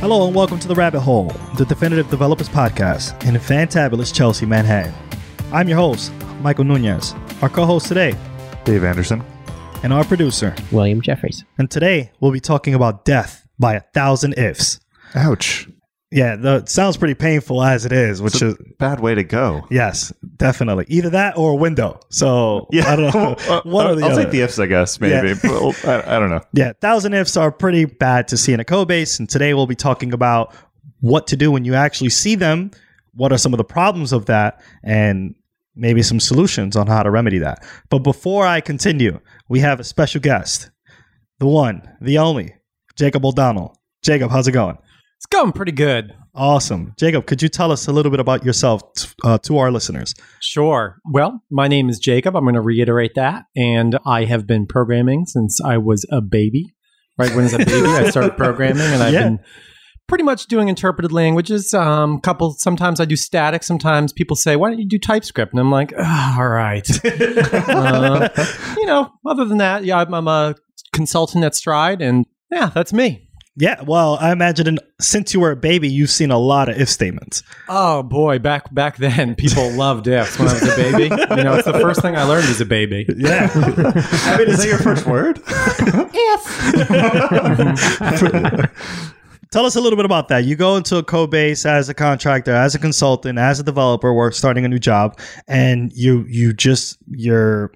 Hello and welcome to The Rabbit Hole, the definitive developers podcast in fantabulous Chelsea, Manhattan. I'm your host, Michael Nunez. Our co host today, Dave Anderson. and our producer. William Jeffries. And today we'll be talking about death by a thousand ifs. Ouch. Yeah, the, it sounds pretty painful as it is, which is, bad way to go. yes, definitely. Either that or a window. So, yeah, I don't know. One or the I'll other. take the ifs, I guess, maybe. Yeah. Well, I, I don't know. Yeah, thousand ifs are pretty bad to see in a code base, and today we'll be talking about what to do when you actually see them. What are some of the problems of that, and maybe some solutions on how to remedy that. But before I continue, we have a special guest, the one, the only, Jacob O'Donnell. Jacob, how's it going? It's going pretty good. Awesome, Jacob. Could you tell us a little bit about yourself t- uh, to our listeners? Sure. Well, my name is Jacob. I'm going to reiterate that. And I have been programming since I was a baby. Right when I was a baby, I started programming, and I've Yeah. been pretty much doing interpreted languages. Um, couple sometimes I do static. Sometimes people say, "Why don't you do TypeScript?" And I'm like, "Ah, "All right." uh, you know, other than that, yeah, I'm, I'm a consultant at Stride, and yeah, that's me. Yeah, well, I imagine in, since you were a baby, you've seen a lot of if statements. Oh boy, back back then, people loved ifs when I was a baby. You know, it's the first thing I learned as a baby. Yeah. I mean, is that your first word? If. Tell us a little bit about that. You go into a code base as a contractor, as a consultant, as a developer, work starting a new job, and you you just you're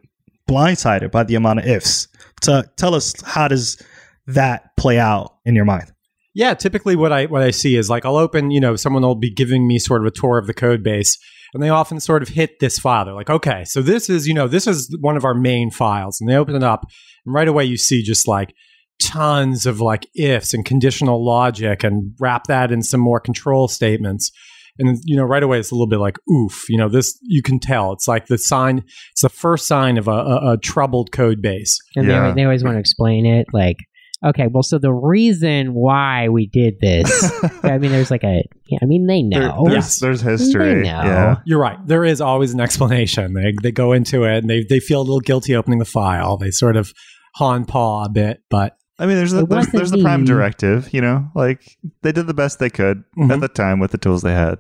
blindsided by the amount of ifs. So tell us how does that play out in your mind? Yeah, typically what I what I see is like I'll open, you know, someone will be giving me sort of a tour of the code base and they often sort of hit this file. They're like, okay, so this is, you know, this is one of our main files. And they open it up and right away you see just like tons of like ifs and conditional logic and wrap that in some more control statements. And you know, right away it's a little bit like, oof, you know, this you can tell. It's like the sign, it's the first sign of a, a, a troubled code base. And Yeah. they, they always want to explain it like, okay, well, so the reason why we did this, I mean, there's like a, yeah, I mean, they There- know. there's, Yes. there's history. They know. Yeah. You're right. There is always an explanation. They they go into it and they they feel a little guilty opening the file. They sort of haw paw a bit, but I mean, there's the, there's, there's the prime directive, you know? Like, they did the best they could Mhm. at the time with the tools they had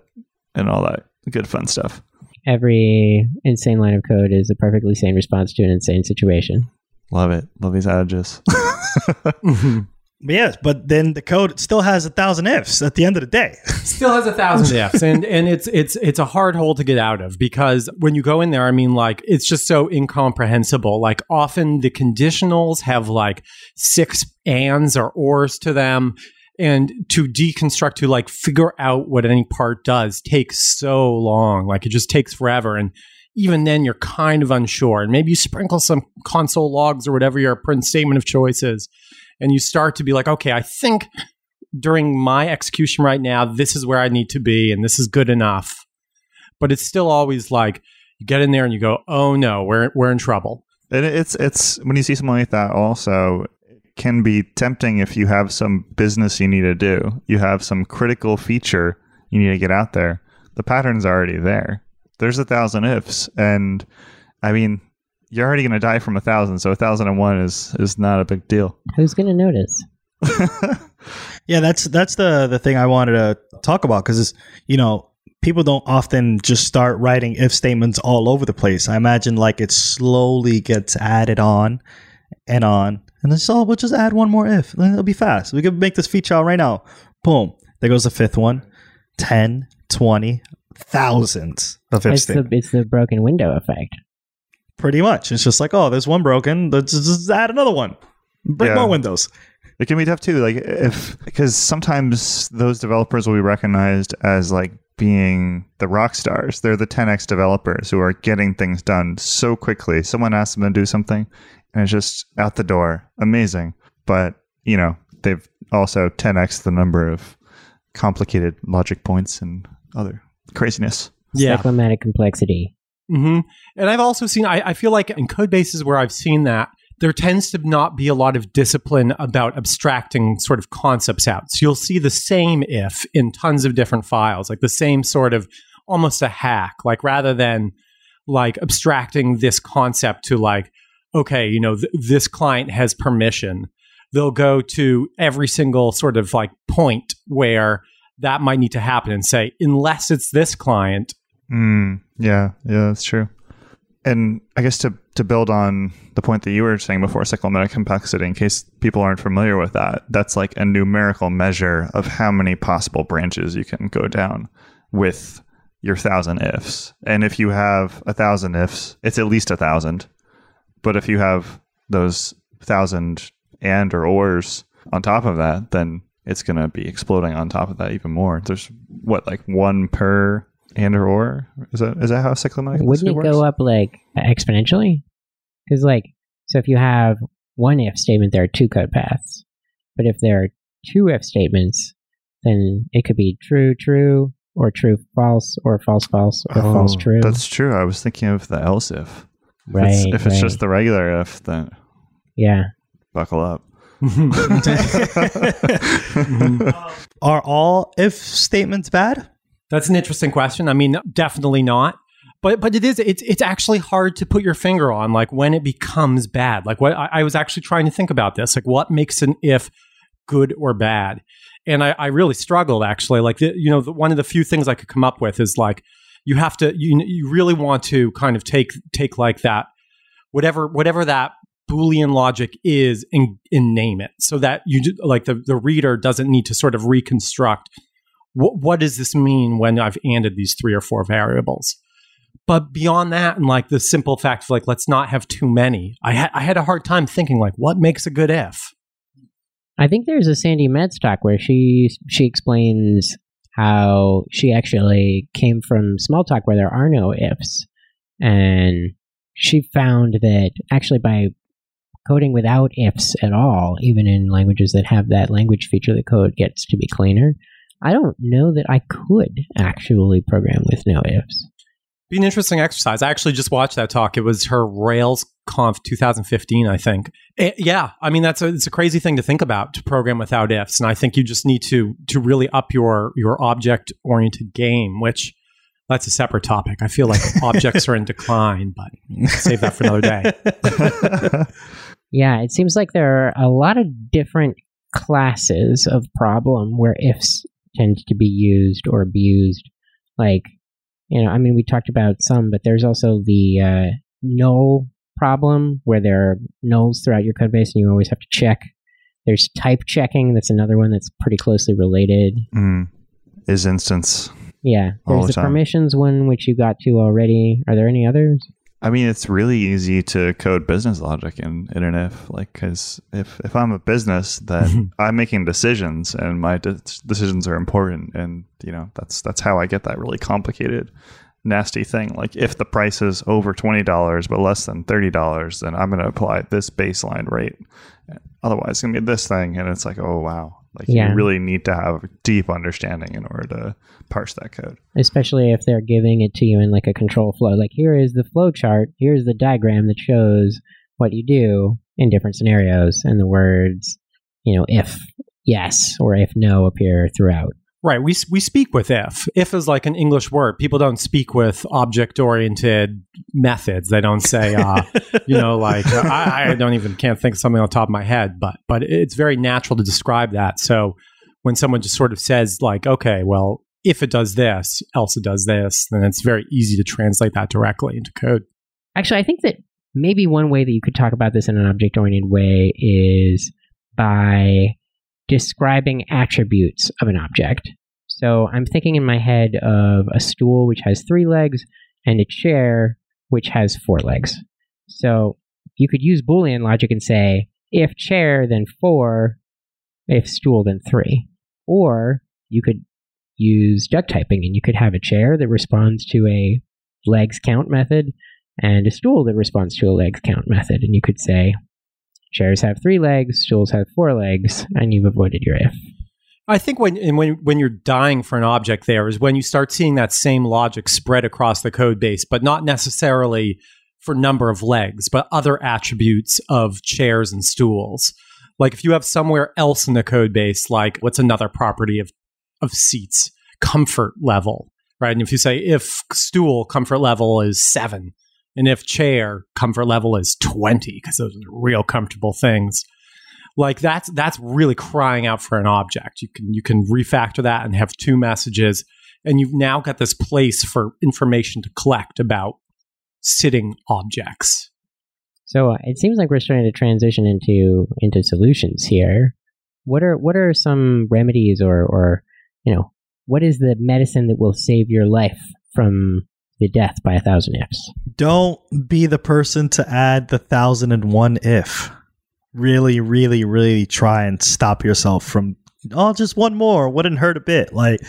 and all that good fun stuff. Every insane line of code is a perfectly sane response to an insane situation. Love it. Love these adages. But yes, but then the code still has a thousand ifs at the end of the day. still has a thousand ifs, and and it's it's it's a hard hole to get out of because when you go in there, I mean, like it's just so incomprehensible. Like often the conditionals have like six ands or ors to them. And to deconstruct, to like figure out what any part does takes so long. Like it just takes forever. And even then you're kind of unsure. And maybe you sprinkle some console logs or whatever your print statement of choice is. And you start to be like, okay, I think during my execution right now, this is where I need to be and this is good enough. But it's still always like you get in there and you go, oh no, we're, we're in trouble. And it's it's when you see something like that also can be tempting if you have some business you need to do. You have some critical feature you need to get out there. The pattern's already there. There's a thousand ifs and I mean you're already gonna die from a thousand, so a thousand and one is is not a big deal. Who's going to notice? Yeah, that's that's the the thing I wanted to talk about because you know people don't often just start writing if statements all over the place. I imagine like it slowly gets added on and on, and then so oh, we'll just add one more if. Then It'll be fast. We could make this feature out right now. Boom. There goes the fifth one. 10, 20, thousands of if It's the, it's the broken window effect. Pretty much. It's just like, oh, there's one broken. Let's just add another one. Break Yeah. more windows. It can be tough too, like if because sometimes those developers will be recognized as like being the rock stars. They're the 10x developers who are getting things done so quickly. Someone asks them to do something, and it's just out the door, amazing. But you know, they've also 10x the number of complicated logic points and other craziness. Yeah. Cyclomatic complexity. hmm And I've also seen, I, I feel like in code bases where I've seen that, there tends to not be a lot of discipline about abstracting sort of concepts out. So you'll see the same if in tons of different files, like the same sort of almost a hack, like rather than like abstracting this concept to like, okay, you know, th- this client has permission. they'll go to every single sort of like point where that might need to happen and say, unless it's this client. Mm, yeah, yeah, that's true. And I guess to to build on the point that you were saying before, cyclomatic complexity, in case people aren't familiar with that, that's like a numerical measure of how many possible branches you can go down with your thousand ifs. And if you have a thousand ifs, it's at least a thousand. But if you have those thousand and or ors on top of that, then it's going to be exploding on top of that even more. There's what like one per and or or is that is that how cyclomatic Wouldn't it works? go up like exponentially? Because like, so if you have one if statement, there are two code paths. But if there are two if statements, then it could be true true or true false or false false or oh, false Oh, true. That's true. I was thinking of the else if. If it's, Right, if it's just the regular if, then yeah. buckle up. Mm-hmm. Mm-hmm. Are all if statements bad? That's an interesting question. I mean, definitely not. But but it is it's it's actually hard to put your finger on like when it becomes bad. Like what I, I was actually trying to think about this. Like what makes an if good or bad? And I, I really struggled actually. Like the, you know, the, one of the few things I could come up with is like you have to you you really want to kind of take take like that whatever whatever that boolean logic is and, and name it so that you ju- like the the reader doesn't need to sort of reconstruct what, what does this mean when I've anded these three or four variables? But beyond that, and like the simple fact of like, let's not have too many, I, ha- I had a hard time thinking like, what makes a good if? I think there's a Sandi Metz talk where she she explains how she actually came from Smalltalk where there are no ifs, and she found that actually by coding without ifs at all, even in languages that have that language feature, the code gets to be cleaner. I don't know that I could actually program with no ifs. Be an interesting exercise. I actually just watched that talk. It was her Rails Conf 2015, I think. Eh, yeah, I mean that's a it's a crazy thing to think about to program without ifs, and I think you just need to to really up your your object oriented game, which that's a separate topic. I feel like objects are in decline, but save that for another day. Yeah, it seems like there are a lot of different classes of problem where ifs tend to be used or abused. Like, you know, I mean, we talked about some, but there's also the uh, null problem where there are nulls throughout your code base and you always have to check. There's type checking. That's another one that's pretty closely related. Mm. Is instance. Yeah, there's the the, permissions one, which you got to already. Are there any others? I mean, it's really easy to code business logic in, in an if, like, because if, if I'm a business, then I'm making decisions, and my de- decisions are important, and you know that's that's how I get that really complicated, nasty thing. Like, if the price is over twenty dollars but less than thirty dollars, then I'm going to apply this baseline rate. Otherwise, it's going to be this thing, and it's like, oh wow, like Yeah. you really need to have a deep understanding in order to parse that code. especially if they're giving it to you in like a control flow like here is the flow chart here's the diagram that shows what you do in different scenarios and the words you know if yes or if no appear throughout Right. We we speak with if. If is like an English word. People don't speak with object oriented methods. They don't say, uh, you know, like uh, I, I don't even can't think of something on top of my head. But but it's very natural to describe that. So when someone just sort of says like, okay, well, if it does this, else it does this, then it's very easy to translate that directly into code. actually i think that maybe one way that you could talk about this in an object oriented way is by describing attributes of an object so i'm thinking in my head of a stool which has three legs and a chair which has four legs So you could use Boolean logic and say, if chair, then four, if stool, then three. Or you could use duck typing and you could have a chair that responds to a legs count method and a stool that responds to a legs count method. And you could say, chairs have three legs, stools have four legs, and you've avoided your if. I think when and when when you're dying for an object there is when you start seeing that same logic spread across the code base, but not necessarily for number of legs, but other attributes of chairs and stools. Like if you have somewhere else in the code base, like what's another property of of seats? Comfort level, right? And if you say if stool comfort level is seven, and if chair comfort level is twenty, because those are real comfortable things like that's that's really crying out for an object. You can you can refactor that and have two messages, and you've now got this place for information to collect about sitting objects. So uh, it seems like we're starting to transition into into solutions here. What are what are some remedies or or you know what is the medicine that will save your life from the death by a thousand ifs? Don't be the person to add the thousand and one if. Really, really, really try and stop yourself from oh just one more wouldn't hurt a bit. Like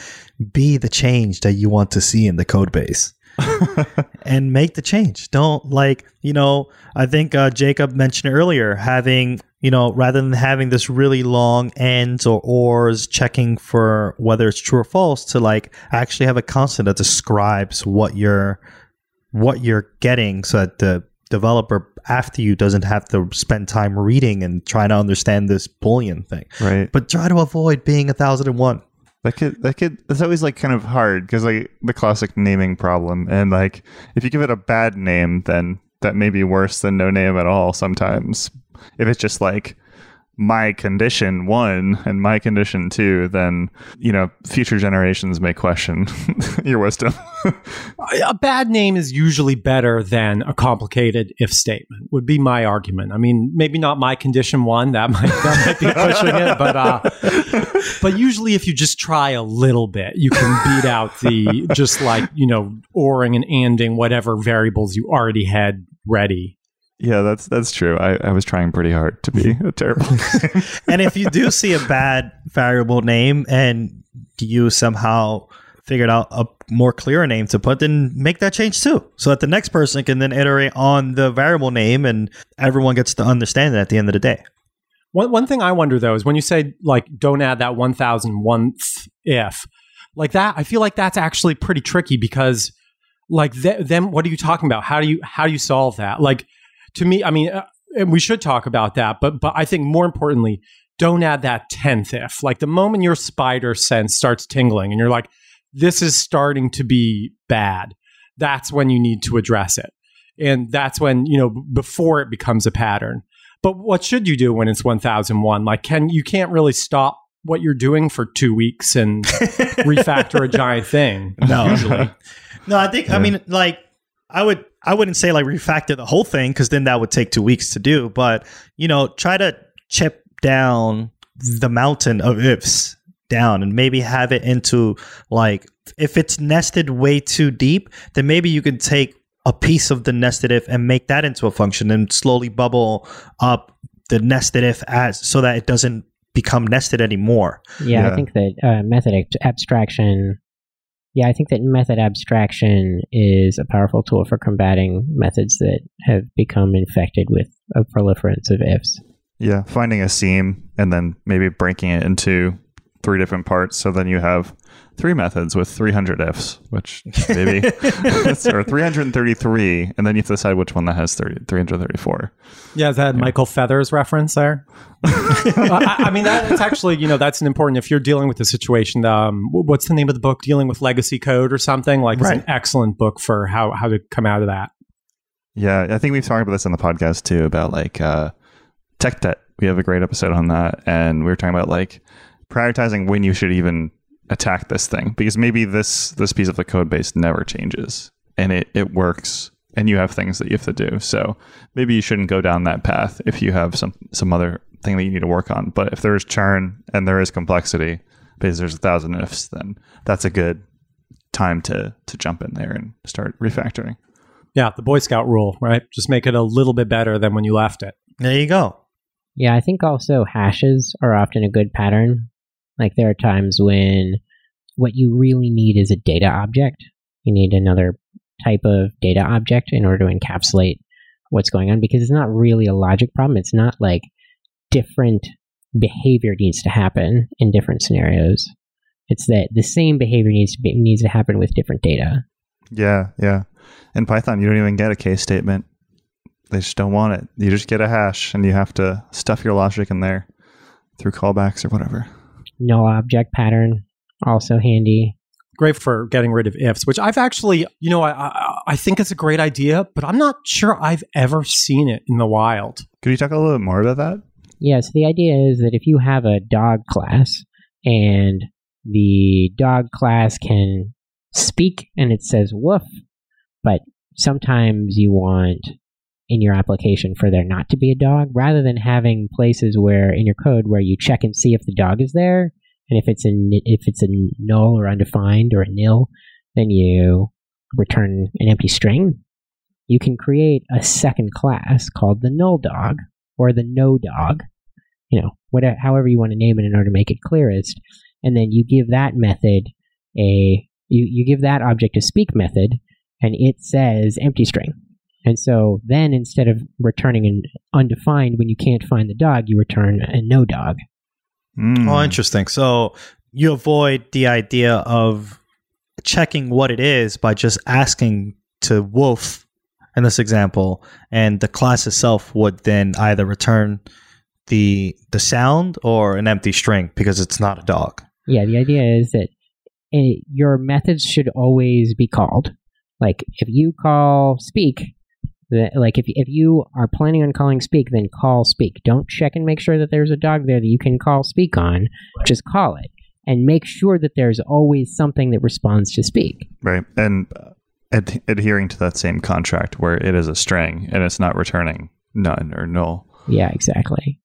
be the change that you want to see in the code base. And make the change. Don't like, you know, I think uh, Jacob mentioned earlier having, you know, rather than having this really long ands or ors checking for whether it's true or false to like actually have a constant that describes what you're what you're getting so that the developer after you doesn't have to spend time reading and trying to understand this boolean thing. Right. But try to avoid being a thousand and one. That could that could that's always like kind of hard because like the classic naming problem and like if you give it a bad name then that may be worse than no name at all sometimes. If it's just like my condition one and my condition two then you know future generations may question your wisdom. A bad name is usually better than a complicated if statement would be my argument. I mean maybe not my condition one that might that might be pushing it but uh but usually if you just try a little bit you can beat out the just like you know oring and anding whatever variables you already had ready yeah that's that's true i, I was trying pretty hard to be a terrible name. and if you do see a bad variable name and you somehow figured out a more clear name to put, then make that change too. So that the next person can then iterate on the variable name and everyone gets to understand it at the end of the day. One, one thing I wonder though is when you say like don't add that 1001th if, like that, I feel like that's actually pretty tricky because like th- then what are you talking about? How do you how do you solve that? Like to me, I mean, uh, and we should talk about that, but but I think more importantly, don't add that 10th if. Like the moment your spider sense starts tingling and you're like, this is starting to be bad, that's when you need to address it. And that's when, you know, before it becomes a pattern. But what should you do when it's 1001? Like can you can't really stop what you're doing for 2 weeks and refactor a giant thing No. usually. No, I think I mean like I would I wouldn't say like refactor the whole thing because then that would take two weeks to do. But you know, try to chip down the mountain of ifs down and maybe have it into like if it's nested way too deep, then maybe you can take a piece of the nested if and make that into a function and slowly bubble up the nested if as so that it doesn't become nested anymore. Yeah, Yeah. I think that uh, method abstraction. Yeah, I think that method abstraction is a powerful tool for combating methods that have become infected with a proliferance of ifs. Yeah, finding a seam and then maybe breaking it into three different parts. So then you have three methods with 300 ifs, which maybe, or 333, and then you have to decide which one that has 30, 334. Yeah, is that Michael Feathers reference there? I, I mean, that's actually, you know, that's an important, if you're dealing with the situation, um, what's the name of the book? Dealing with Legacy Code or something? Like, it's an excellent book for how, how to come out of that. Yeah, I think we've talked about this on the podcast too about like uh, tech debt. We have a great episode on that, and we were talking about like prioritizing when you should even attack this thing because maybe this this piece of the code base never changes and it it works and you have things that you have to do. So maybe you shouldn't go down that path if you have some some other thing that you need to work on. But if there is churn and there is complexity because there's a thousand ifs, then that's a good time to to jump in there and start refactoring. Yeah, the Boy Scout rule, right? Just make it a little bit better than when you left it. There you go. Yeah, I think also hashes are often a good pattern. Like there are times when what you really need is a data object. You need another type of data object in order to encapsulate what's going on because it's not really a logic problem. It's not like different behavior needs to happen in different scenarios. It's that the same behavior needs to be, needs to happen with different data. Yeah, yeah. In Python, you don't even get a case statement. They just don't want it. You just get a hash, and you have to stuff your logic in there through callbacks or whatever. Null object pattern also handy. Great for getting rid of ifs, which I've actually, you know, I, I, I think it's a great idea, but I'm not sure I've ever seen it in the wild. Could you talk a little bit more about that? Yeah, so the idea is that if you have a dog class and the dog class can speak and it says woof, but sometimes you want in your application for there not to be a dog rather than having places where in your code where you check and see if the dog is there and if it's a if it's a null or undefined or a nil then you return an empty string. You can create a second class called the null dog or the no dog you know whatever however you want to name it in order to make it clearest and then you give that method a you, you give that object a speak method and it says empty string and so then instead of returning an undefined when you can't find the dog, you return a no dog. Mm. Oh, interesting. So you avoid the idea of checking what it is by just asking to wolf in this example, and the class itself would then either return the the sound or an empty string because it's not a dog. Yeah, the idea is that uh, your methods should always be called. Like if you call speak, the, like if if you are planning on calling speak, then call speak. Don't check and make sure that there's a dog there that you can call speak on. Just call it and make sure that there's always something that responds to speak. Right. And uh, ad- adhering to that same contract where it is a string and it's not returning none or null. Yeah, exactly.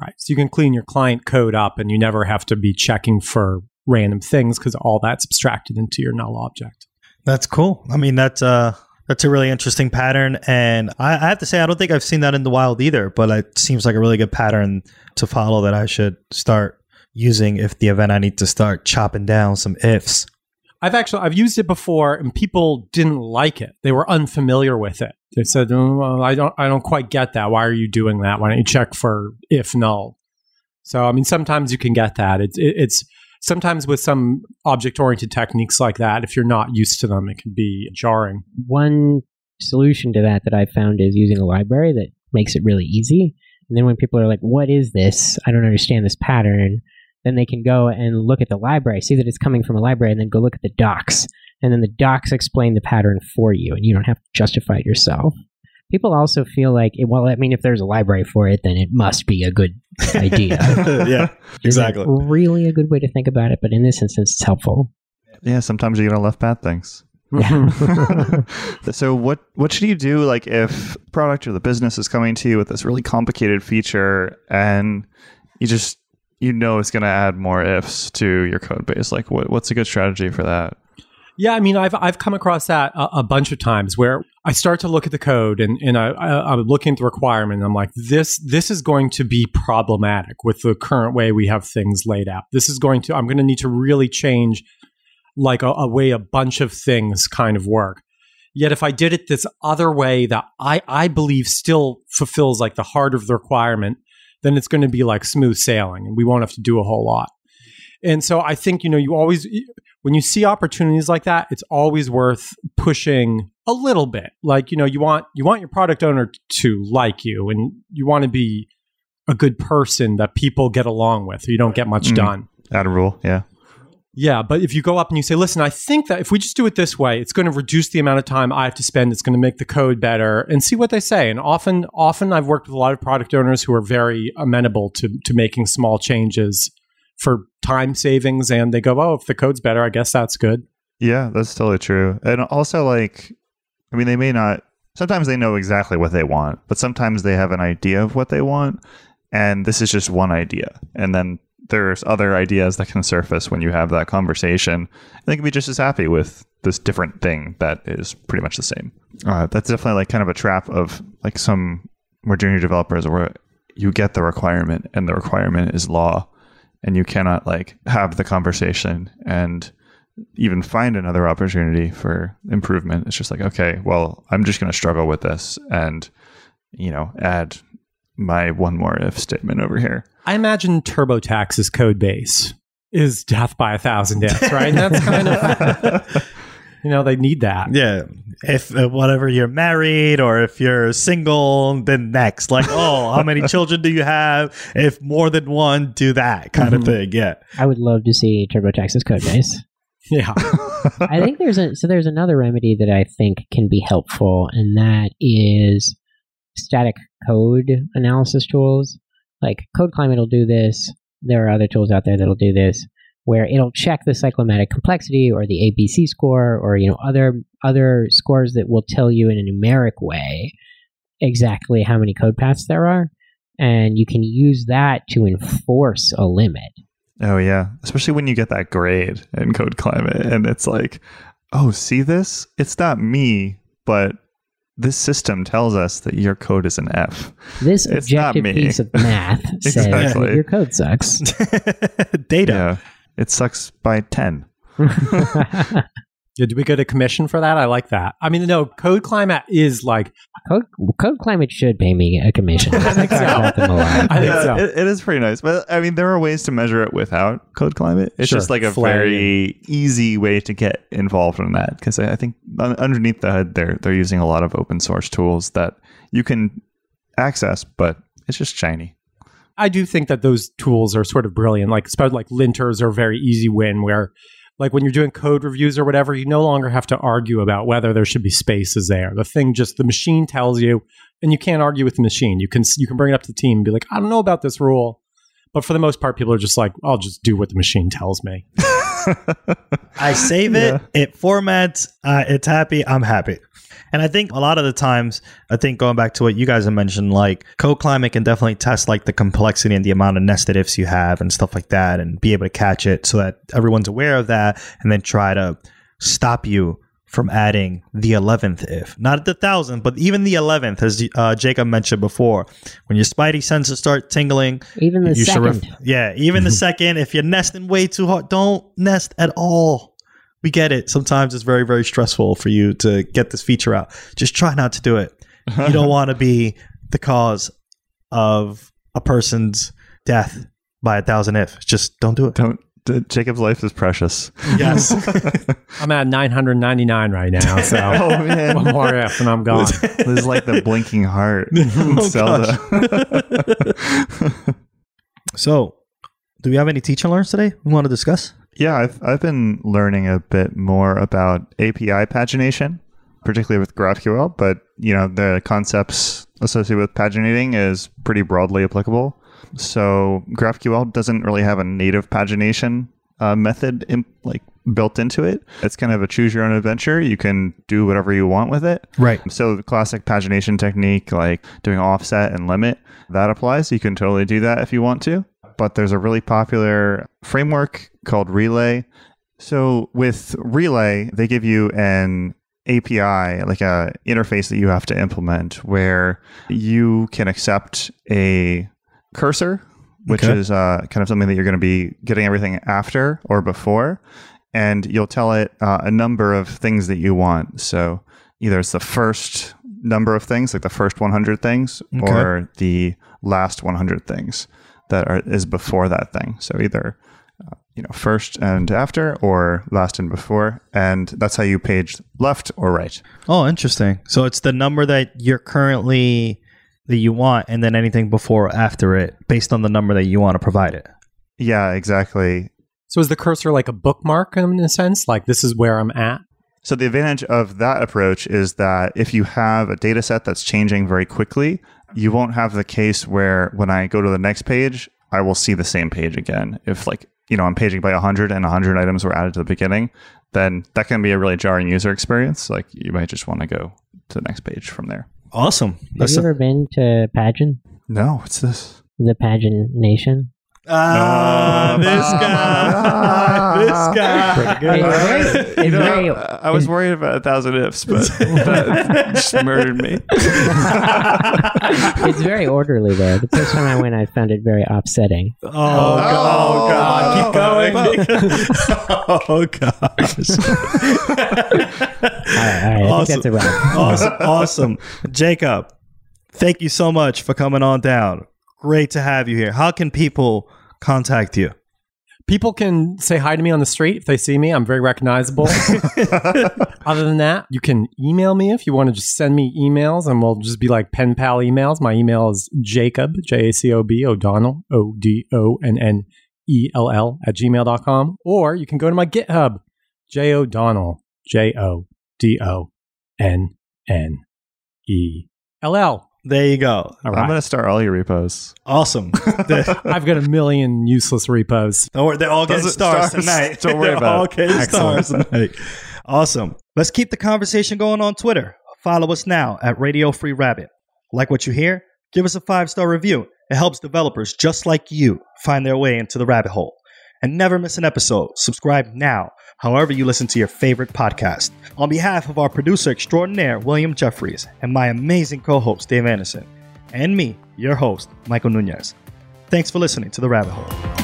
Right. So you can clean your client code up and you never have to be checking for random things because all that's abstracted into your null object. That's cool. I mean, that's uh, that's a really interesting pattern, and I, I have to say, I don't think I've seen that in the wild either. But it seems like a really good pattern to follow that I should start using if the event I need to start chopping down some ifs. I've actually I've used it before, and people didn't like it. They were unfamiliar with it. They said, oh, well, "I don't, I don't quite get that. Why are you doing that? Why don't you check for if null?" So, I mean, sometimes you can get that. It's, it, it's sometimes with some object oriented techniques like that, if you're not used to them, it can be jarring. One solution to that that I found is using a library that makes it really easy. And then when people are like, "What is this? I don't understand this pattern," then they can go and look at the library, see that it's coming from a library, and then go look at the docs. And then the docs explain the pattern for you, and you don't have to justify it yourself. People also feel like, well, I mean, if there's a library for it, then it must be a good idea. yeah, exactly. Isn't really a good way to think about it, but in this instance, it's helpful. Yeah, sometimes you gotta left bad things. so what what should you do like if product or the business is coming to you with this really complicated feature and you just you know it's going to add more ifs to your code base like what, what's a good strategy for that Yeah, I mean, I've I've come across that a, a bunch of times where I start to look at the code and and I, I, I'm looking at the requirement. And I'm like, this this is going to be problematic with the current way we have things laid out. This is going to I'm going to need to really change like a, a way a bunch of things kind of work. Yet if I did it this other way that I I believe still fulfills like the heart of the requirement, then it's going to be like smooth sailing, and we won't have to do a whole lot. And so I think you know you always when you see opportunities like that, it's always worth pushing a little bit. Like, you know, you want you want your product owner to like you and you want to be a good person that people get along with. Or you don't get much Mm. done. rule yeah Yeah, but if you go up and you say, "Listen, I think that if we just do it this way, it's going to reduce the amount of time I have to spend. It's going to make the code better," and see what they say. And often, often I've worked with a lot of product owners who are very amenable to to making small changes for time savings, and they go, "Oh, if the code's better, I guess that's good." yeah that's totally true and also like i mean they may not sometimes they know exactly what they want but sometimes they have an idea of what they want and this is just one idea. And then there's other ideas that can surface when you have that conversation and they can be just as happy with this different thing that is pretty much the same. Uh, that's definitely like kind of a trap of like some more junior developers where you get the requirement and the requirement is law and you cannot like have the conversation and even find another opportunity for improvement. It's just like, okay, well, I'm just going to struggle with this and, you know, add my one more if statement over here. I imagine TurboTax's code base is death by a thousand deaths, right? And that's kind of you know they need that. Yeah. If uh, whatever you're married or if you're single, then next. Like, oh, how many children do you have? If more than one, do that kind Mhm. of thing. Yeah. I would love to see TurboTax's code base. Yeah. I think there's a so there's another remedy that I think can be helpful, and that is static code analysis tools. like Code Climate will do this. There are other tools out there that'll do this, where it'll check the cyclomatic complexity or the ABC score or you know other other scores that will tell you in a numeric way exactly how many code paths there are, and you can use that to enforce a limit. Oh yeah, especially when you get that grade in Code Climate, and it's like, oh, see this? It's not me, but this system tells us that your code is an F. This It's not objective me. piece of math says that your code sucks. Data. Yeah, it sucks by ten. Yeah, do we get a commission for that? I like that. I mean, no, Code Climate is like Code, Code Climate should pay me a commission. I think so. About them a lot. I think Yeah, so. it- it is pretty nice, but I mean, there are ways to measure it without Code Climate. It's Sure, just like a flaring very easy way to get involved in that because I I think un- underneath the hood, they're they're using a lot of open source tools that you can access, but it's just shiny. I do think that those tools are sort of brilliant. Like, especially like linters are a very easy win where, like, when you're doing code reviews or whatever, you no longer have to argue about whether there should be spaces there. The thing just, the machine tells you, and you can't argue with the machine. You can, you can bring it up to the team and be like, I don't know about this rule. But for the most part, people are just like, I'll just do what the machine tells me. I save it, it formats, uh, it's happy, I'm happy. And I think a lot of the times, I think going back to what you guys have mentioned, like Code Climate can definitely test like the complexity and the amount of nested ifs you have and stuff like that, and be able to catch it so that everyone's aware of that, and then try to stop you from adding the 11th if. Not the thousandth, but even the 11th, as uh, Jacob mentioned before. When your spidey senses start tingling, Even the you second. ref- yeah, even the second. If you're nesting way too hard, don't nest at all. We get it. Sometimes it's very, very stressful for you to get this feature out. Just try not to do it. You don't want to be the cause of a person's death by a thousand ifs. Just don't do it. Don't. D- Jacob's life is precious. Yes. I'm at 999 right now. So Oh, man. one more F and I'm gone. this is like the blinking heart Oh, Zelda. so, do we have any teach and learns today we want to discuss? Yeah, I've I've been learning a bit more about API pagination, particularly with GraphQL. But you know, the concepts associated with paginating is pretty broadly applicable. So GraphQL doesn't really have a native pagination uh, method in, like built into it. It's kind of a choose your own adventure. You can do whatever you want with it. Right. So the classic pagination technique, like doing offset and limit, that applies. You can totally do that if you want to. But there's a really popular framework called Relay. So with Relay, they give you an API, like a interface that you have to implement where you can accept a cursor, which Okay. is uh, kind of something that you're going to be getting everything after or before. And you'll tell it uh, a number of things that you want. So either it's the first number of things, like the first 100 things, Okay. or the last 100 things that are is before that thing. So either uh, you know first and after, or last and before, and that's how you page left or right. Oh, interesting. So it's the number that you're currently that you want, and then anything before or after it, based on the number that you want to provide it. Yeah, exactly. So is the cursor like a bookmark in a sense? Like this is where I'm at? So the advantage of that approach is that if you have a data set that's changing very quickly, you won't have the case where when I go to the next page, I will see the same page again. If like, you know, I'm paging by 100 and 100 items were added to the beginning, then that can be a really jarring user experience. Like you might just want to go to the next page from there. Awesome. Have That's you a- ever been to Pageant? No, what's this? The Pageant Nation? Ah, this guy, this guy. It's very, it's You know, very, I was worried about a thousand ifs, but that just murdered me. it's very orderly there. The first time I went, I found it very upsetting. Oh, God. God. Keep going. oh, gosh. All right, all right. I Awesome. think that's a wrap. awesome. Awesome. Jacob, thank you so much for coming on down. Great to have you here. How can people contact you? People can say hi to me on the street if they see me. I'm very recognizable. Other than that, you can email me if you want to just send me emails and we'll just be like pen pal emails. My email is Jacob, J A C O B, O'Donnell, O D O N N E L L, at gmail.com. Or you can go to my GitHub, J O'Donnell, J O D O N N E L L. There you go. All I'm going to start all your repos. Awesome. The- I've got a million useless repos. Don't worry, they're all getting Those are stars, stars. tonight. Don't worry they're about all it. getting Excellent. stars tonight. Awesome. Let's keep the conversation going on Twitter. Follow us now at Radio Free Rabbit. Like what you hear? Give us a five star review. It helps developers just like you find their way into the rabbit hole. And never miss an episode. Subscribe now, however you listen to your favorite podcast. On behalf of our producer extraordinaire, William Jeffries, and my amazing co host, Dave Anderson, and me, your host, Michael Nunez. Thanks for listening to The Rabbit Hole.